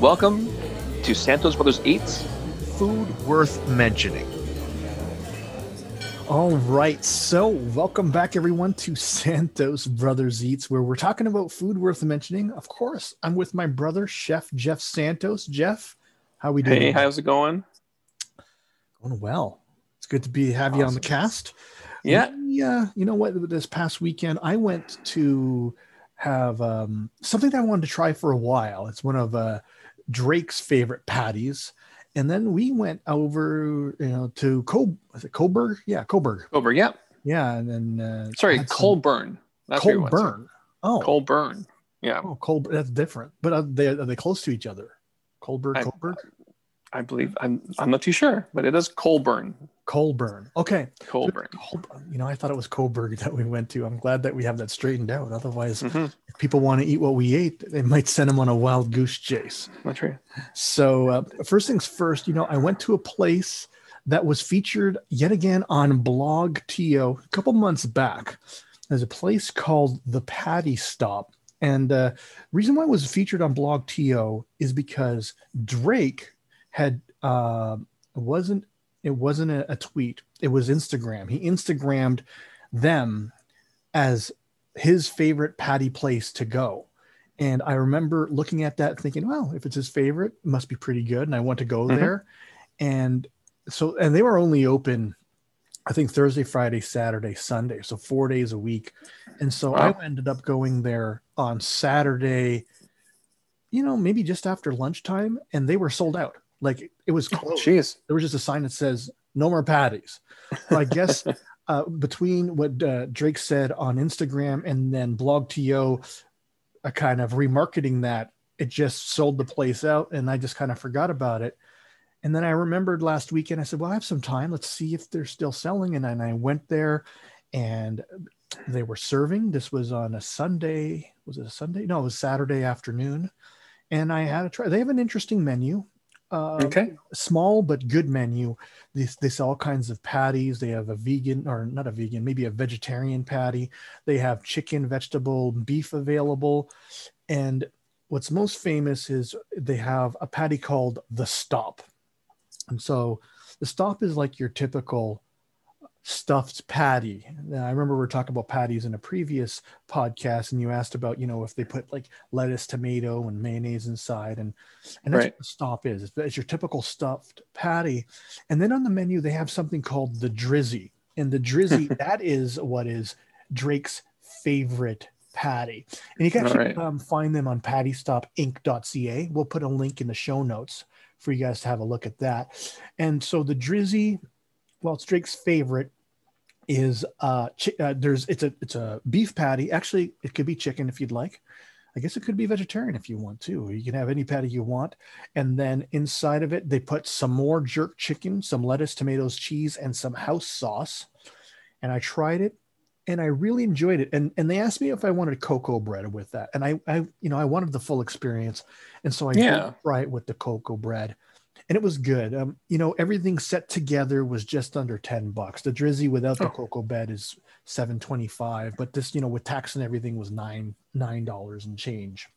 Welcome to Santos Brothers Eats. Food worth mentioning. All right, so welcome back everyone to Santos Brothers Eats, where we're talking about food worth mentioning. Of course, I'm with my brother, Chef Jeff Santos. Jeff, how are we doing? Hey, how's it going? Going well. It's good to be have you on the cast. Yeah. Yeah. You know what? This past weekend, I went to have um, something that I wanted to try for a while. It's one of uh, Drake's favorite patties. And then we went over, you know, to Col- was it Cobourg? Yeah, Cobourg. Over, yeah. Yeah, and then uh, Sorry, Colborne. That's where you went to. Colborne. Oh, Colborne. Yeah, oh, Col- That's different. But are they, are they close to each other? Colburg, I- I believe. I'm. I'm not too sure, but it is Colborne. Colborne. Okay. Colborne. Col- You know, I thought it was Cobourg that we went to. I'm glad that we have that straightened out. Otherwise, Mhm, if people want to eat what we ate, they might send them on a wild goose chase. That's right. So, uh, first things first, you know, I went to a place that was featured yet again on Blog TO a couple months back. There's a place called the Patty Stop. And uh, reason why it was featured on Blog TO is because Drake had uh, wasn't it wasn't a, a tweet, it was Instagram. He Instagrammed them as his favorite patty place to go. And I remember looking at that thinking, well, if it's his favorite, it must be pretty good. And I want to go Mhm. there. And so, and they were only open, I think Thursday, Friday, Saturday, Sunday. So four days a week. And so Wow. I ended up going there on Saturday, you know, maybe just after lunchtime. And they were sold out. Like it was closed Jeez. there was just a sign that says no more patties. So I guess uh, between what uh, Drake said on Instagram and then Blog TO, a kind of remarketing that, it just sold the place out, and I just kind of forgot about it. And then I remembered last weekend. I said, "Well, I have some time. Let's see if they're still selling." And then I went there, and they were serving. This was on a Sunday. Was it a Sunday? No, it was Saturday afternoon. And I had a try. They have an interesting menu. Uh, Okay. small but good menu. They, they sell all kinds of patties. They have a vegan or not a vegan, maybe a vegetarian patty. They have chicken, vegetable, beef available. And what's most famous is they have a patty called the Stop. And so the Stop is like your typical stuffed patty. Now, I remember we were talking about patties in a previous podcast, and you asked about, you know, if they put like lettuce, tomato, and mayonnaise inside, and and that's Right. what the stop is. It's, it's your typical stuffed patty. And then on the menu, they have something called the Drizzy, and the Drizzy that is what is Drake's favorite patty. And you can actually right. um, find them on pattystopinc.ca. We'll put a link in the show notes for you guys to have a look at that. And so the Drizzy, well, it's Drake's favorite is uh, chi- uh there's it's a it's a beef patty. Actually, it could be chicken if you'd like. I guess it could be vegetarian if you want to. You can have any patty you want. And then inside of it, they put some more jerk chicken, some lettuce, tomatoes, cheese, and some house sauce. And I tried it and I really enjoyed it. And and they asked me if I wanted cocoa bread with that. And I I you know I wanted the full experience. And so I Yeah. try it with the cocoa bread. And it was good. Um, you know, everything set together was just under 10 bucks. The drizzy without the Oh. cocoa bed is 725, but this, you know, with tax and everything was nine nine dollars and change.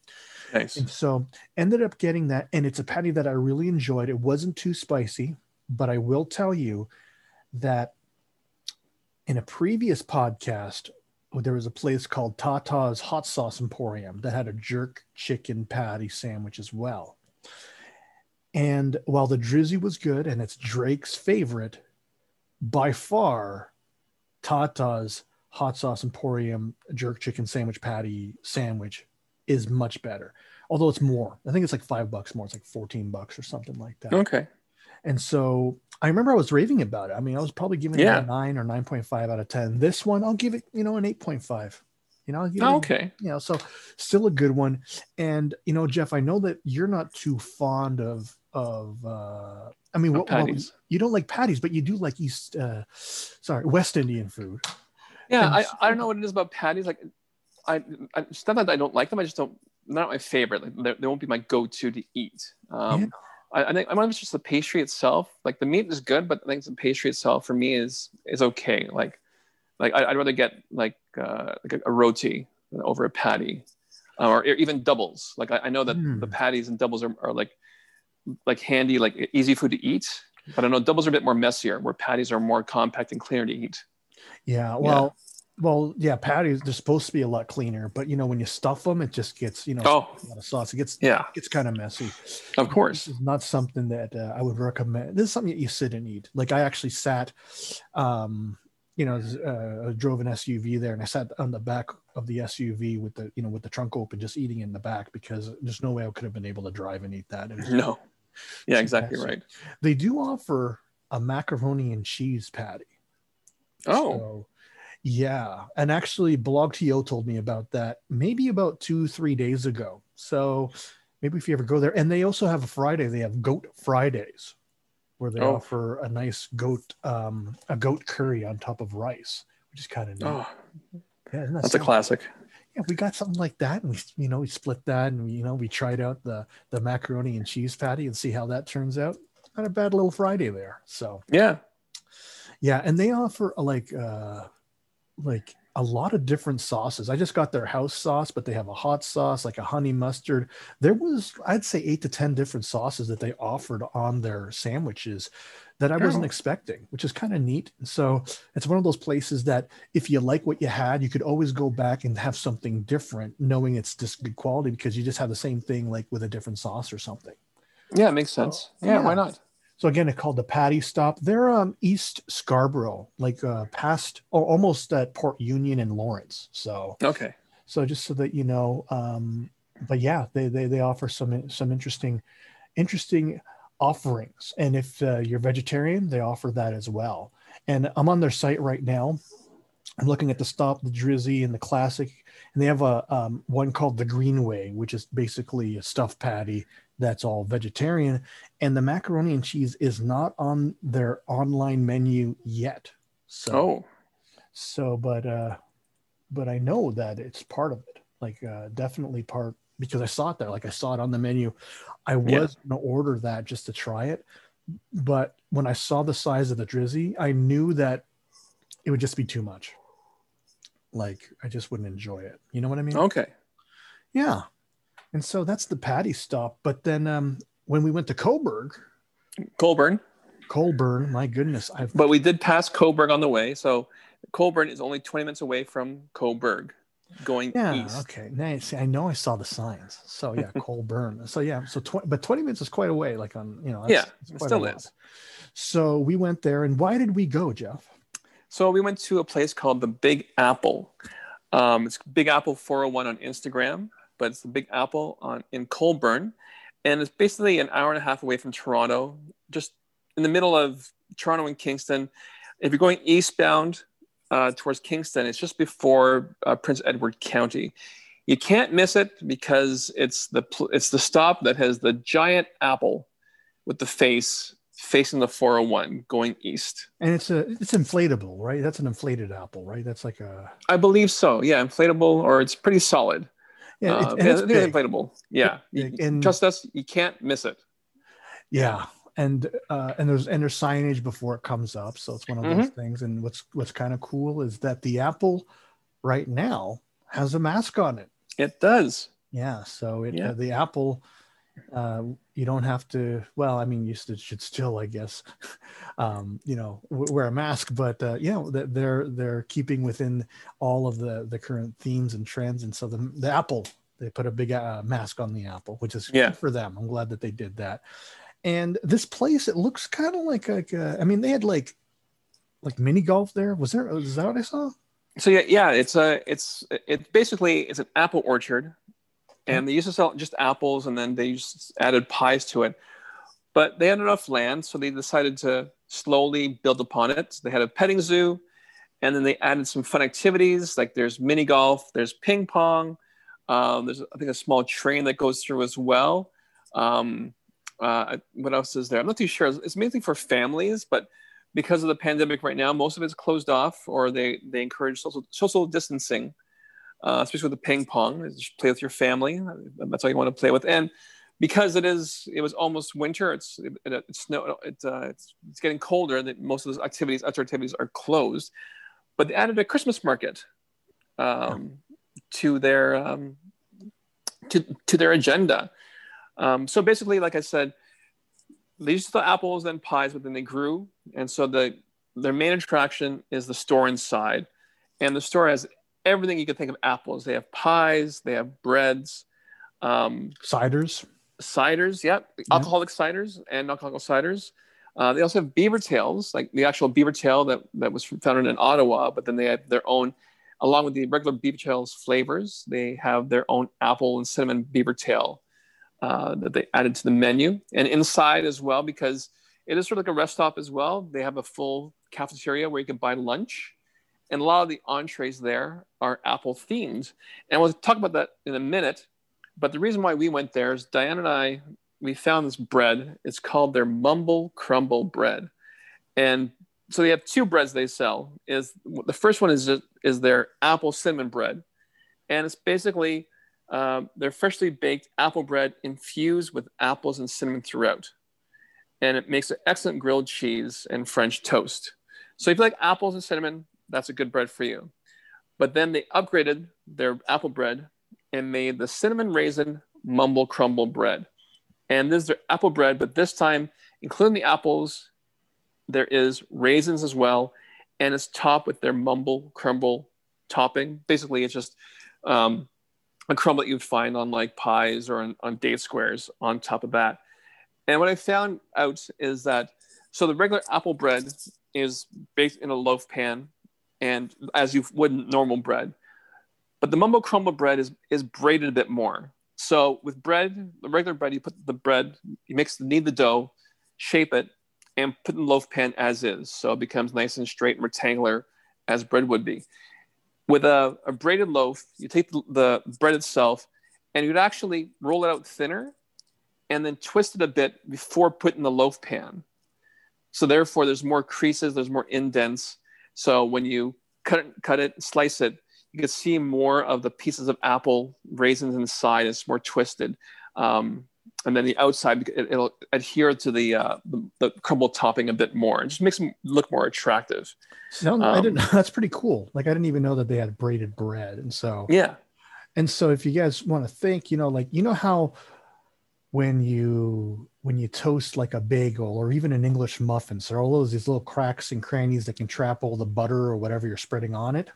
Nice. And so ended up getting that. And it's a patty that I really enjoyed. It wasn't too spicy, but I will tell you that in a previous podcast, there was a place called Tata's Hot Sauce Emporium that had a jerk chicken patty sandwich as well. And while the Drizzy was good and it's Drake's favorite, by far, Tata's Hot Sauce Emporium jerk chicken sandwich patty sandwich is much better. Although it's more. I think it's like five bucks more. It's like 14 bucks or something like that. Okay. And so I remember I was raving about it. I mean, I was probably giving Yeah. it a nine or 9.5 out of 10. This one, I'll give it, you know, an 8.5. You know, I'll give it, Oh, okay. you know, so still a good one. And, you know, Jeff, I know that you're not too fond of, of, uh, I mean, what, well, patties. you don't like patties, but you do like East, uh, sorry, West Indian food. Yeah, And I, I don't know what it is about patties. Like, I, I it's not that I don't like them. I just don't. They're not my favorite. Like, they- won't be my go-to to eat. Um, Yeah. I, I think I if it's just the pastry itself. Like the meat is good, but I think the pastry itself for me is is okay. Like, like I, I'd rather get like uh, like a, a roti over a patty. or even doubles. Like I, I know that Hmm. the patties and doubles are, are like like handy, like easy food to eat. But I know doubles are a bit more messier, where patties are more compact and cleaner to eat. Yeah, well, well, yeah, patties they're supposed to be a lot cleaner, but you know when you stuff them, it just gets you know Oh, a lot of sauce. It gets yeah, gets kind of messy. of course. This is not something that uh, I would recommend. This is something that you sit and eat. Like I actually sat, um, you know, uh, I drove an SUV there, and I sat on the back of the SUV with the you know with the trunk open, just eating in the back because there's no way I could have been able to drive and eat that. Was- No. Yeah, exactly right. They do offer a macaroni and cheese patty. Oh, So, yeah. And actually, BlogTO told me about that maybe about two, three days ago. So maybe if you ever go there, and they also have a Friday, they have Goat Fridays where they Oh. offer a nice goat, um, a goat curry on top of rice, which is kind of neat. oh, yeah, that that's a classic. Yeah, we got something like that, and we, you know, we split that, and we, you know, we tried out the the macaroni and cheese patty and see how that turns out. Not a bad little Friday there. So Yeah. yeah, and they offer uh, like uh like a lot of different sauces. I just got their house sauce, but they have a hot sauce, like a honey mustard. There was I'd say 8 to 10 different sauces that they offered on their sandwiches that I wasn't Oh. expecting, which is kind of neat. So it's one of those places that if you like what you had, you could always go back and have something different, knowing it's just good quality because you just have the same thing like with a different sauce or something. Yeah, it makes sense. Oh, yeah, yeah. why not? So again, it's called the Patty Stop. They're um East Scarborough, like uh past or almost at Port Union and Lawrence. So Okay. so just so that you know, um, but yeah, they they they offer some some interesting interesting offerings. And if uh, you're vegetarian, they offer that as well. And I'm on their site right now. I'm looking at the Stop, the Drizzy, and the Classic, and they have a um, one called the Greenway, which is basically a stuffed patty that's all vegetarian. And the macaroni and cheese is not on their online menu yet. So Oh, so but uh but i know that it's part of it like uh definitely part because i saw it there like i saw it on the menu i was Yeah. going to order that just to try it but when i saw the size of the drizzy i knew that it would just be too much like i just wouldn't enjoy it you know what i mean okay. yeah and so that's the patty stop but then um when we went to cobourg Colborne. colborne my goodness i've But we did pass Cobourg on the way. So Colborne is only 20 minutes away from Cobourg going Yeah. east. Okay. Nice. I know I saw the signs. So yeah, Colborne. So yeah. So twenty, but twenty minutes is quite a way. Like on you know. Yeah, it still is. So we went there, and why did we go, Jeff? So we went to a place called the Big Apple. Um, it's Big Apple 401 on Instagram, but it's the Big Apple on in Colborne, and it's basically an hour and a half away from Toronto, just in the middle of Toronto and Kingston. If you're going eastbound uh, towards Kingston, it's just before uh, Prince Edward County. You can't miss it because it's the it's the stop that has the giant apple with the face facing the 401 going east. And it's a it's inflatable, right? That's an inflated apple, right? That's like a I believe so. Yeah, inflatable, or it's pretty solid. Yeah. It's, Uh, and it's I think it's big. inflatable. Yeah, big, and- trust us, you can't miss it. Yeah. And uh, and there's and there's signage before it comes up, so it's one of those Mm-hmm. things. And what's what's kind of cool is that the apple right now has a mask on it. It does. Yeah, so it Yeah. uh, the Apple, uh, you don't have to. Well, I mean, you should, should still, I guess, um, you know, wear a mask. But uh, you know, they're they're keeping within all of the the current themes and trends, and so the the Apple they put a big uh, mask on the Apple, which is Yeah. good for them. I'm glad that they did that. And this place, it looks kind of like like uh, I mean, they had like like mini golf there. Was there? Is that what I saw? So yeah, yeah, it's a it's it basically it's an apple orchard, and they used to sell just apples, and then they just added pies to it. But they had enough land, so they decided to slowly build upon it. They had a petting zoo, and then they added some fun activities like there's mini golf, there's ping pong, um, there's I think a small train that goes through as well. Um, uh, what else is there? I'm not too sure. It's mainly for families, but because of the pandemic right now, most of it's closed off, or they they encourage social social distancing, uh, especially with the ping pong. Just play with your family. That's all you want to play with. And because it is, it was almost winter. It's it, it, it's snow. It, uh, it's it's getting colder. and most of those activities, outdoor activities, are closed. But they added a Christmas market um, to their um, to, to their agenda. Um, so basically, like I said, they used to apples and pies, but then they grew, and so the their main attraction is the store inside, and the store has everything you can think of apples. They have pies, they have breads, um, ciders, ciders, yep, yeah. alcoholic ciders and non-alcoholic ciders. Uh, they also have beaver tails, like the actual beaver tail that, that was founded in Ottawa, but then they have their own, along with the regular beaver tails flavors, they have their own apple and cinnamon beaver tail uh, that they added to the menu. And inside as well, because it is sort of like a rest stop as well, they have a full cafeteria where you can buy lunch. And a lot of the entrees there are apple themed. And we'll talk about that in a minute. But the reason why we went there is Diane and I we found this bread. It's called their Mumble Crumble bread, and so they have two breads they sell. Is the first one is is their apple cinnamon bread, and it's basically um, their freshly baked apple bread infused with apples and cinnamon throughout, and it makes an excellent grilled cheese and French toast. So if you like apples and cinnamon, that's a good bread for you. But then they upgraded their apple bread and made the cinnamon raisin mumble crumble bread and this is their apple bread, but this time, including the apples, there is raisins as well, and it's topped with their mumble crumble topping. Basically, it's just um, a crumble that you'd find on like pies or on, on date squares on top of that. And what I found out is that so the regular apple bread is baked in a loaf pan, and as you would normal bread, but the mumble crumble bread is is braided a bit more. So with bread, the regular bread, you put the bread, you mix, knead the dough, shape it, and put in the loaf pan as is. So it becomes nice and straight and rectangular as bread would be. With a, a braided loaf, you take the, the bread itself and you'd actually roll it out thinner and then twist it a bit before putting the loaf pan. So therefore, there's more creases, there's more indents. So when you cut it, cut it, slice it, you can see more of the pieces of apple raisins inside. It's more twisted. Um, and then the outside, it, will adhere to the, uh, the, the crumble topping a bit more. It just makes them look more attractive. Um, I didn't. That's pretty cool. Like I didn't even know that they had braided bread, and so yeah. And so if you guys want to think, you know, like you know how when you when you toast like a bagel or even an English muffin, so all those these little cracks and crannies that can trap all the butter or whatever you're spreading on it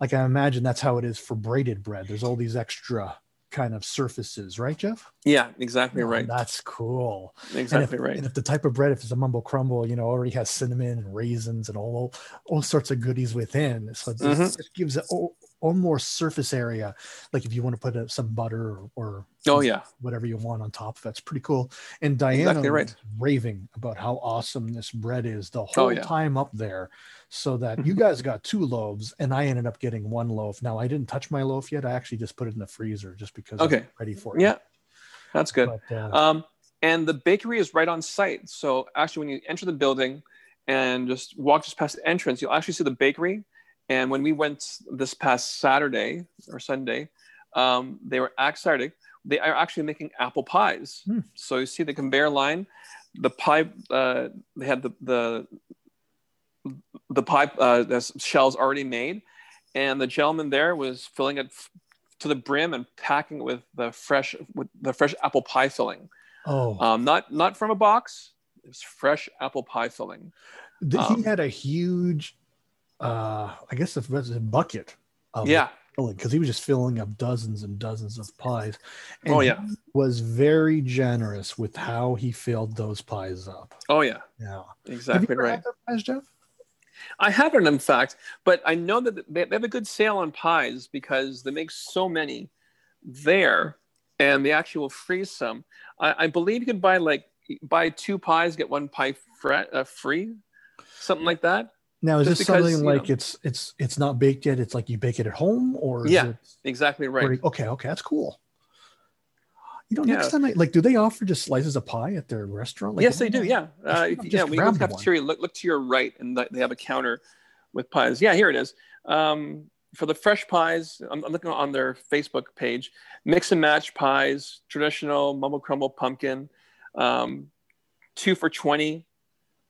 like I imagine that's how it is for braided bread. There's all these extra kind of surfaces, right, Jeff? Yeah, exactly oh, right. That's cool. Exactly and if, right. And if the type of bread, if it's a mumble crumble, you know, already has cinnamon and raisins and all all sorts of goodies within, so it, mm-hmm. it gives it all, all, more surface area. Like if you want to put a, some butter or, or oh yeah, whatever you want on top, that's pretty cool. And Diana exactly right. raving about how awesome this bread is the oh, whole oh, yeah. time up there so that you guys got two loaves and I ended up getting one loaf. Now I didn't touch my loaf yet. I actually just put it in the freezer just because okay. Ready for it. Yeah, that's good. But, uh, um, and the bakery is right on site. So actually, when you enter the building and just walk just past the entrance, you'll actually see the bakery. And when we went this past Saturday or Sunday, um, they were excited. They are actually making apple pies. Hmm. So you see the conveyor line, the pie. Uh, they had the the the pipe uh, the shells already made, and the gentleman there was filling it f- to the brim and packing it with the fresh with the fresh apple pie filling. Oh, um, not not from a box. It's fresh apple pie filling. Um, he had a huge, uh, I guess it was a bucket. Of yeah, because he was just filling up dozens and dozens of pies. And oh yeah, was very generous with how he filled those pies up. Oh yeah, yeah, exactly right. pies, Jeff? I haven't, in fact, but I know that they have a good sale on pies because they make so many there, and they actually will freeze some. I, I believe you can buy like buy two pies, get one pie fre- uh, free, something like that. Now, is Just this because, something like know, it's it's it's not baked yet? It's like you bake it at home, or yeah, it, exactly right. okay, okay, that's cool. You know, next yeah. time, I, like, do they offer just slices of pie at their restaurant? Like, yes, they do. Yeah, uh, if, yeah. We go to cafeteria. Look, look to your right, and they have a counter with pies. Yeah, here it is. Um, for the fresh pies, I'm, I'm, looking on their Facebook page. Mix and match pies, traditional mumble crumble pumpkin, um, two for twenty.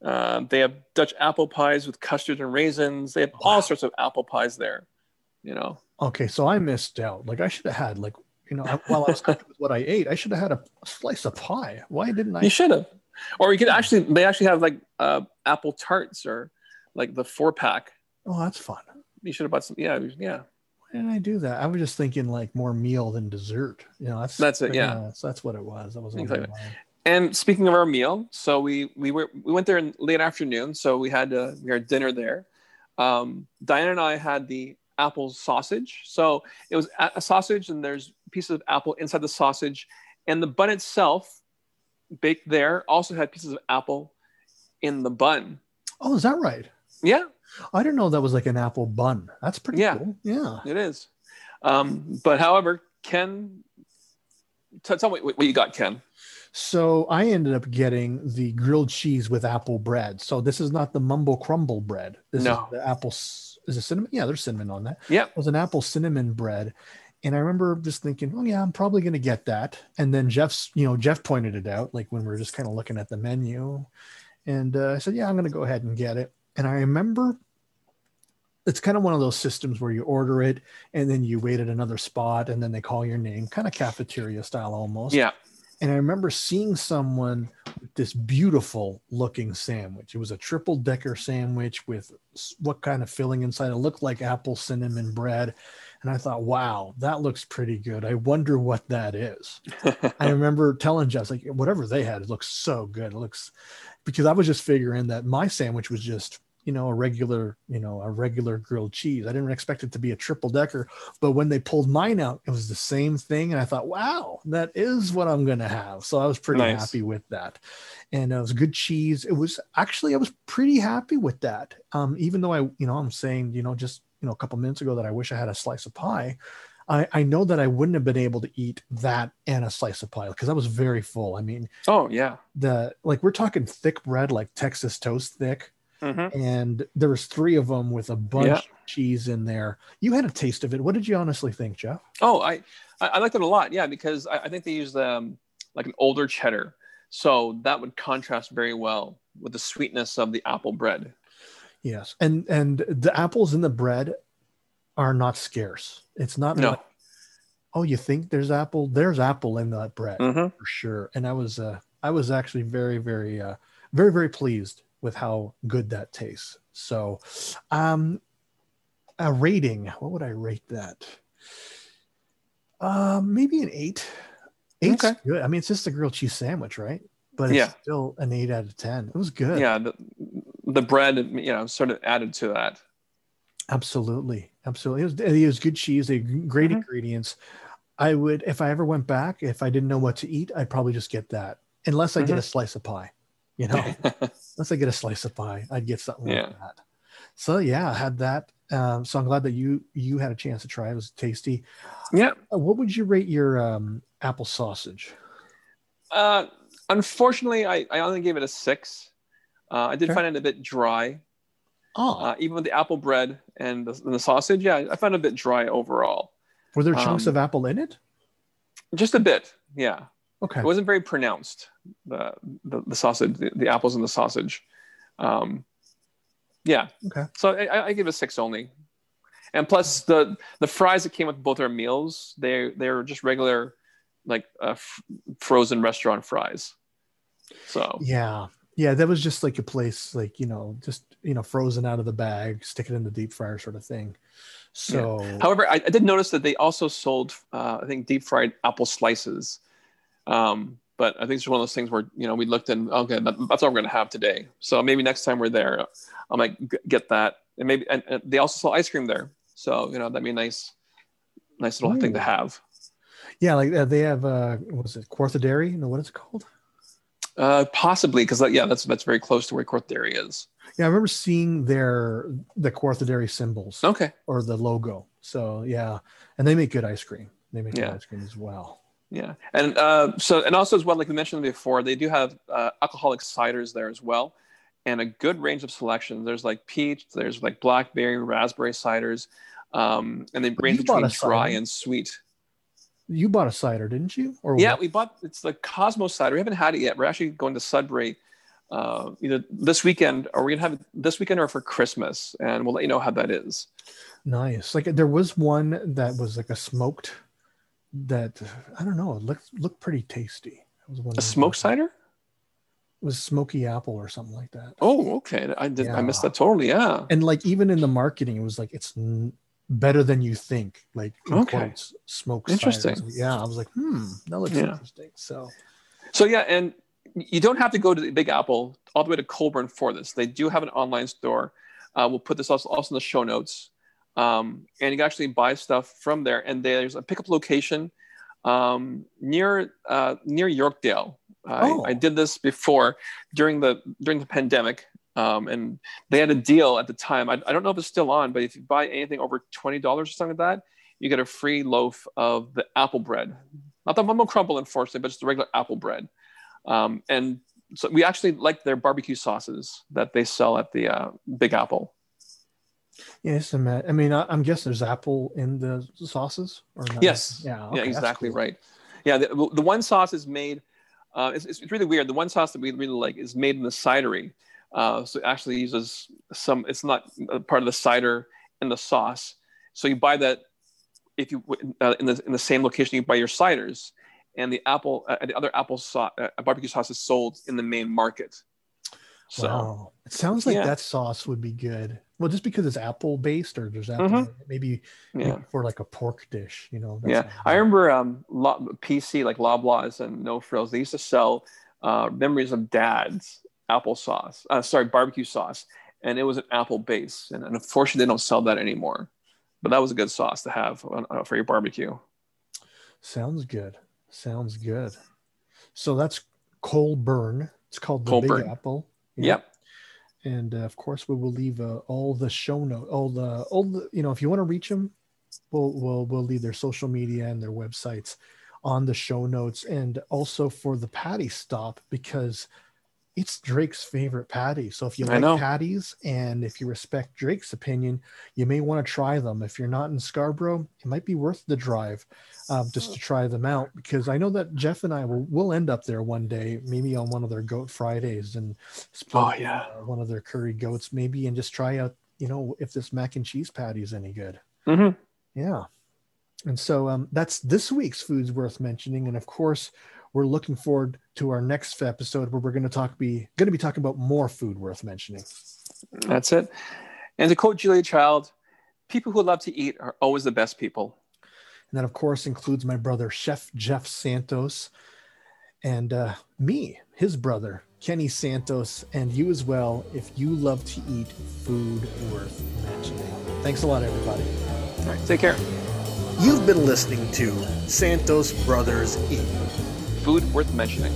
Uh, they have Dutch apple pies with custard and raisins. They have wow. all sorts of apple pies there. You know. Okay, so I missed out. Like I should have had like you know, while I was happy with what I ate, I should have had a, slice of pie. Why didn't I? You should have. Or you could actually, they actually have like uh, apple tarts or like the four pack. Oh, that's fun. You should have bought some. Yeah, yeah. Why didn't I do that? I was just thinking like more meal than dessert. You know, that's That's it, yeah. so that's what it was. That was Exactly. And speaking of our meal, so we we were we went there in late afternoon, so we had uh, we had dinner there. Um, Diana and I had the apple sausage. So it was a sausage, and there's pieces of apple inside the sausage, and the bun itself, baked there, also had pieces of apple in the bun. Oh, is that right? Yeah, I didn't know that was like an apple bun. That's pretty Yeah. cool. Yeah. it is. Um, but however, Ken, t- tell me what what you got, Ken. So I ended up getting the grilled cheese with apple bread. So this is not the mumble crumble bread. This No. is the apple. Is it cinnamon? Yeah, there's cinnamon on that. Yeah. It was an apple cinnamon bread. And I remember just thinking, oh yeah, I'm probably going to get that. And then Jeff's, you know, Jeff pointed it out, like when we were just kind of looking at the menu. And uh, I said, yeah, I'm going to go ahead and get it. And I remember it's kind of one of those systems where you order it and then you wait at another spot and then they call your name, kind of cafeteria style almost. Yeah, And I remember seeing someone with this beautiful looking sandwich. It was a triple decker sandwich with what kind of filling inside? It looked like apple cinnamon bread. And I thought, wow, that looks pretty good. I wonder what that is. I remember telling Jess, like, whatever they had, it looks so good. It looks because I was just figuring that my sandwich was just, you know, a regular, you know, a regular grilled cheese. I didn't expect it to be a triple decker. But when they pulled mine out, it was the same thing. And I thought, wow, that is what I'm going to have. So I was pretty Nice. happy with that. And it was good cheese. It was actually, I was pretty happy with that. Um, even though I, you know, I'm saying, you know, just, you know, a couple minutes ago that I wish I had a slice of pie. I, I know that I wouldn't have been able to eat that and a slice of pie because I was very full. I mean, oh yeah. the like we're talking thick bread, like Texas toast thick, hmm and there was three of them with a bunch Yeah. of cheese in there. You had a taste of it. What did you honestly think, Jeff? Oh, I, I liked it a lot. Yeah, because I, I think they used um, like an older cheddar, so that would contrast very well with the sweetness of the apple bread. Yes, and and the apples in the bread are not scarce. It's not No. like, oh, you think there's apple? There's apple in that bread hmm for sure. And I was uh, I was actually very very uh, very very pleased with how good that tastes. So, um, a rating. What would I rate that? Um, maybe an eight. Eight's Okay. good. I mean, it's just a grilled cheese sandwich, right? But it's Yeah. still an eight out of ten. It was good. Yeah, the, the bread, you know, sort of added to that. Absolutely, absolutely. It was, it was good cheese. They great Mhm. ingredients. I would, if I ever went back, if I didn't know what to eat, I'd probably just get that, unless I get Mhm. a slice of pie. You know, unless I get a slice of pie, I'd get something Yeah. like that. So yeah, I had that. Um, so I'm glad that you you had a chance to try. It It was tasty. yeah. Uh, what would you rate your um, apple sausage? Uh, unfortunately, I, I only gave it a six. Uh, I did Okay. find it a bit dry, Oh, uh, even with the apple bread and the, and the sausage. Yeah, I found it a bit dry overall. were there chunks um, of apple in it? Just a bit. Yeah. Okay. it wasn't very pronounced the the, the sausage the, the apples and the sausage um yeah Okay. so I, I- give it a six only and plus the the fries that came with both our meals they they're just regular like uh, f- frozen restaurant fries so Yeah. Yeah, that was just like a place like, you know, just, you know, frozen out of the bag, stick it in the deep fryer sort of thing. So however I, I did notice that they also sold uh, i think deep fried apple slices um but i think it's one of those things where you know we looked and okay that, that's all we're going to have today so maybe next time we're there i might g- get that and maybe and, and they also sell ice cream there so you know that'd be a nice nice little thing to have yeah, like uh, they have uh what was it, Kawartha Dairy? No, what is it called? uh possibly because yeah that's that's very close to where Kawartha Dairy is Yeah, I remember seeing their the Kawartha Dairy symbols okay or the logo. So yeah. And they make good ice cream. They make Yeah. good ice cream as well. Yeah, and uh, so and also as well, like we mentioned before, they do have uh, alcoholic ciders there as well, and a good range of selections. There's like peach, there's like blackberry, raspberry ciders, um, and they range between dry and sweet. You bought a cider, didn't you? Or Yeah, what? we bought it's the Cosmo cider. We haven't had it yet. We're actually going to Sudbury uh, either this weekend or we're gonna have it this weekend or for Christmas, and we'll let you know how that is. nice. Like there was one that was like a smoked that I don't know. It looked looked pretty tasty. It was one A of the- smoke cider? It was smoky apple or something like that. Oh, okay. I did. I missed that totally. Yeah. And like even in the marketing, it was like it's n- better than you think. Like Okay. quotes, smoke. Interesting. cider. Yeah, I was like, hmm, that looks Yeah. interesting. So So yeah, and you don't have to go to the Big Apple all the way to Colborne for this. They do have an online store. Uh, we'll put this also, also in the show notes, um, and you can actually buy stuff from there. And there's a pickup location um, near uh, near Yorkdale. I, Oh. I did this before during the during the pandemic, um, and they had a deal at the time. I, I don't know if it's still on, but if you buy anything over twenty dollars or something like that, you get a free loaf of the apple bread. Not the mumbo crumble, unfortunately, but just the regular apple bread. Um, and so we actually like their barbecue sauces that they sell at the uh, Big Apple. Yes, I mean, I, I'm guessing there's apple in the sauces or not? Yes. Yeah. yeah, okay, that's exactly cool. right. Yeah, the, the one sauce is made. Uh, it's, it's really weird. The one sauce that we really like is made in the cidery. Uh, so it actually uses some. It's not a part of the cider in the sauce. So you buy that if you uh, in the in the same location you buy your ciders, and the apple uh, the other apple sauce uh, barbecue sauce is sold in the main market. So wow. It sounds like Yeah. that sauce would be good. Well, just because it's apple based or there's apple, Mhm. maybe, yeah. maybe for like a pork dish, you know. Yeah, I remember um, PC like Loblaws and No Frills. They used to sell uh, memories of Dad's apple sauce. Uh, sorry, barbecue sauce, and it was an apple base. And, and unfortunately, they don't sell that anymore. But that was a good sauce to have on, uh, for your barbecue. Sounds good. Sounds good. So that's Colborne. It's called the Colborne. Big Apple. Yeah. Yep. And uh, of course, we will leave uh, all the show note, all the, all the, you know, if you want to reach them, we'll, we'll, we'll leave their social media and their websites on the show notes, and also for the patty stop because it's Drake's favorite patty. So if you like patties and if you respect Drake's opinion, you may want to try them. If you're not in Scarborough, it might be worth the drive um, just to try them out because I know that Jeff and I will will end up there one day, maybe on one of their goat Fridays and split Oh, yeah. uh, one of their curry goats, maybe, and just try out, you know, if this mac and cheese patty is any good. hmm Yeah. And so um, that's this week's foods worth mentioning, and of course, we're looking forward to our next episode where we're going to talk be going to be talking about more food worth mentioning. That's it. And to quote Julia Child, people who love to eat are always the best people. And that, of course, includes my brother, Chef Jeff Santos, and uh, me, his brother, Kenny Santos, and you as well, if you love to eat food worth mentioning. Thanks a lot, everybody. All right, take care. You've been listening to Santos Brothers Eat. Food worth mentioning.